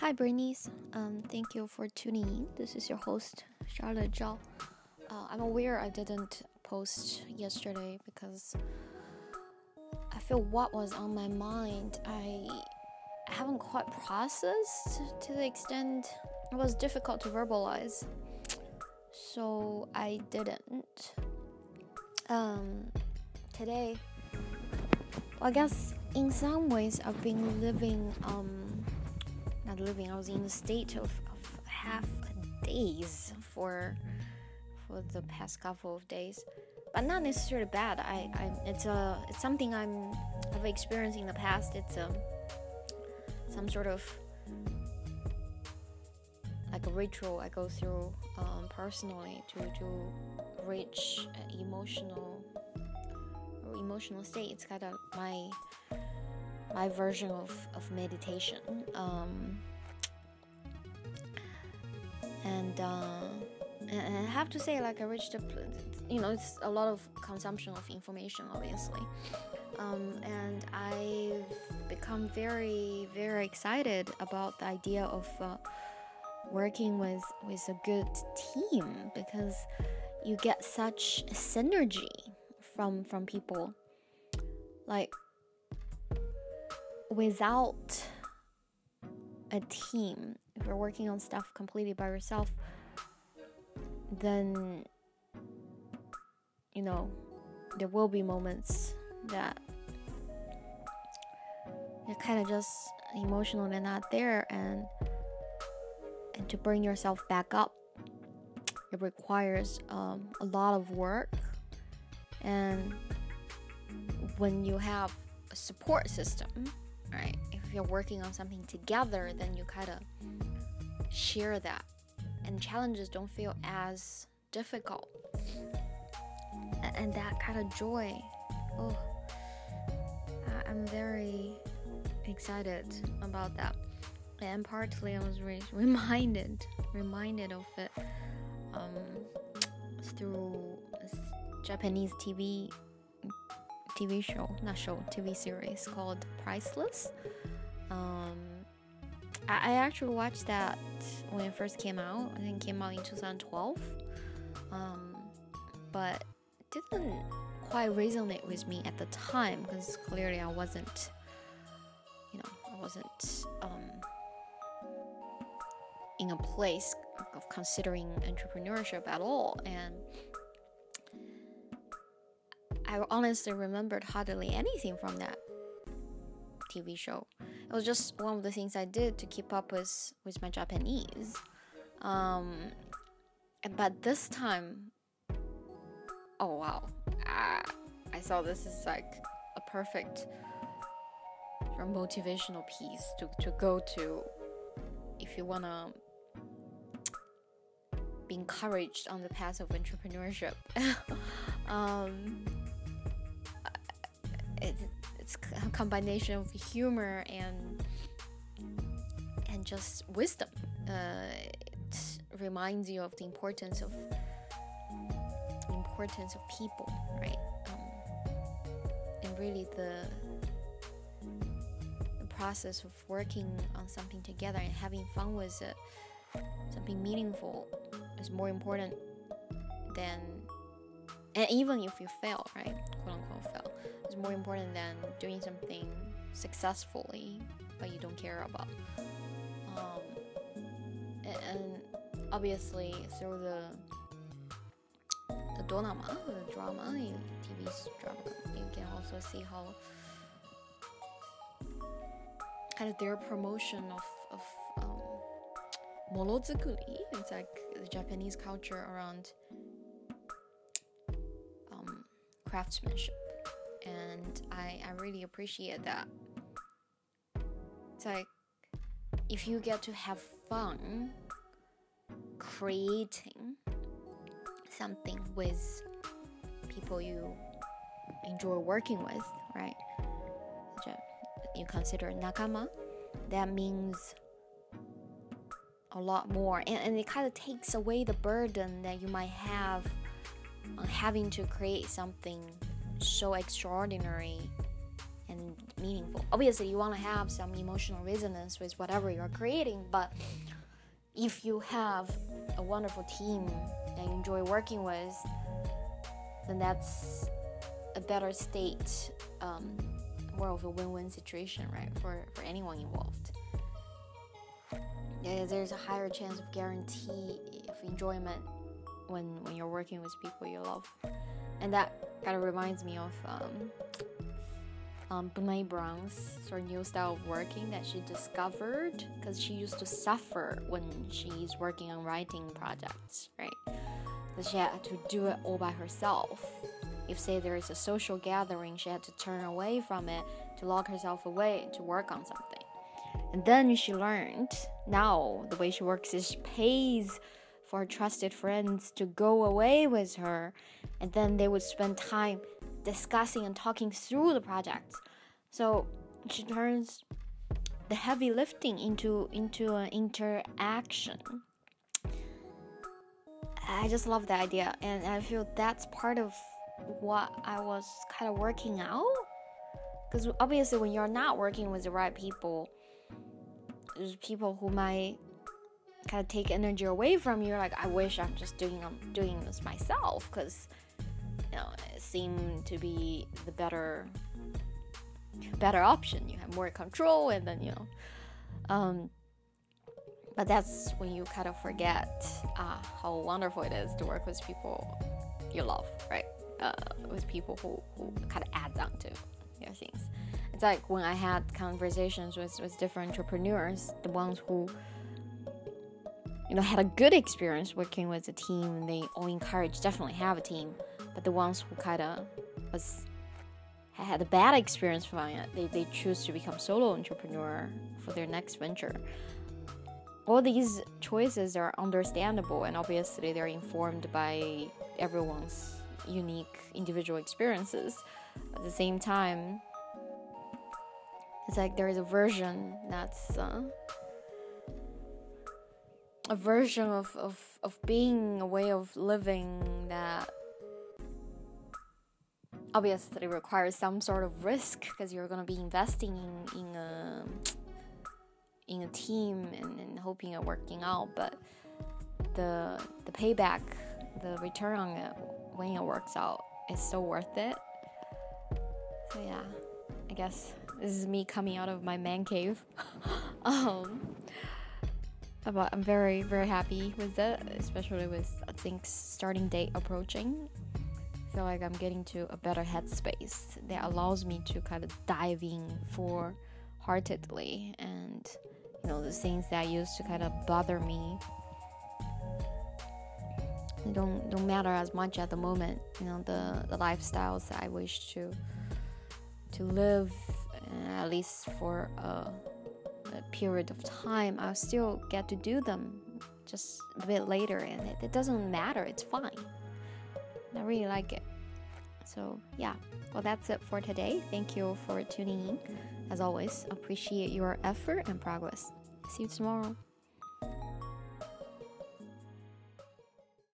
Hi, Bernice. Um, thank you for tuning in. This is your host, Charlotte Zhao. Uh, I'm aware I didn't post yesterday because I feel what was on my mind I haven't quite processed to the extent it was difficult to verbalize. So I didn't. Um, today, well, I guess in some ways I've been living um not living I was in a state of, of half days for for the past couple of days. But not necessarily bad. I, I it's a it's something I'm I've experienced in the past. It's a um, some sort of like a ritual I go through um, personally to to reach emotional emotional state it's kind of my my version of, of meditation. Um, and, uh, and I have to say, like, I reached a, you know, it's a lot of consumption of information, obviously. Um, and I've become very, very excited about the idea of uh, working with, with a good team because you get such synergy from from people like without a team, if you're working on stuff completely by yourself, then you know there will be moments that you're kind of just emotionally not there and and to bring yourself back up it requires um, a lot of work. And when you have a support system right? If you're working on something together, then you kind of share that, and challenges don't feel as difficult. And that kind of joy, oh, I'm very excited about that. And partly I was re reminded, reminded of it um, through Japanese TV TV show, not show, TV series called Priceless. Um, I, I actually watched that when it first came out. I think came out in 2012. Um, but didn't quite resonate with me at the time because clearly I wasn't, you know, I wasn't um, in a place of considering entrepreneurship at all. And I honestly remembered hardly anything from that TV show. It was just one of the things I did to keep up with with my Japanese. Um, but this time, oh wow, I, I saw this is like a perfect motivational piece to, to go to if you wanna be encouraged on the path of entrepreneurship. um, it's, it's a combination of humor and and just wisdom. Uh, it reminds you of the importance of importance of people, right? Um, and really the the process of working on something together and having fun with it, something meaningful, is more important than and even if you fail, right? Quote unquote fail is more important than doing something successfully but you don't care about. Um, and, and obviously through the the drama, the drama, TV drama, you can also see how kind of their promotion of of um, monozukuri. It's like the Japanese culture around um, craftsmanship and I, I really appreciate that. It's like if you get to have fun creating something with people you enjoy working with, right? You consider nakama, that means a lot more, and, and it kind of takes away the burden that you might have on having to create something so extraordinary and meaningful. Obviously, you want to have some emotional resonance with whatever you're creating, but if you have a wonderful team that you enjoy working with, then that's a better state, um, more of a win-win situation, right, for for anyone involved. Yeah, there's a higher chance of guarantee of enjoyment when when you're working with people you love, and that kind of reminds me of um, um, Brene Brown's sort of new style of working that she discovered because she used to suffer when she's working on writing projects, right? Because she had to do it all by herself. If, say, there is a social gathering, she had to turn away from it to lock herself away to work on something. And then she learned now the way she works is she pays for her trusted friends to go away with her, and then they would spend time discussing and talking through the projects. So she turns the heavy lifting into into an interaction. I just love the idea, and I feel that's part of what I was kind of working out. Because obviously, when you're not working with the right people, there's people who might kind of take energy away from you. Like, I wish I'm just doing I'm doing this myself because you know it seemed to be the better better option. You have more control, and then you know. Um, but that's when you kind of forget uh, how wonderful it is to work with people you love, right? Uh, with people who, who kind of adds on to your things. It's like when I had conversations with, with different entrepreneurs, the ones who you know had a good experience working with a team, they all encourage definitely have a team. But the ones who kind of was had a bad experience from it, they, they choose to become solo entrepreneur for their next venture. All these choices are understandable and obviously they're informed by everyone's unique individual experiences. At the same time, it's like there is a version that's uh, a version of, of, of being a way of living that obviously requires some sort of risk because you're going to be investing in, in a in a team and, and hoping it working out but the the payback the return on it when it works out is so worth it. So yeah i guess this is me coming out of my man cave. Um but i'm very very happy with it especially with i think starting date approaching. I feel like I'm getting to a better headspace that allows me to kind of dive in for heartedly and you know the things that used to kind of bother me. Don't don't matter as much at the moment you know the the lifestyles that I wish to to live uh, at least for a, period of time I'll still get to do them just a bit later and it, it doesn't matter it's fine I really like it. So, yeah, well, that's it for today. Thank you for tuning in. As always, appreciate your effort and progress. See you tomorrow.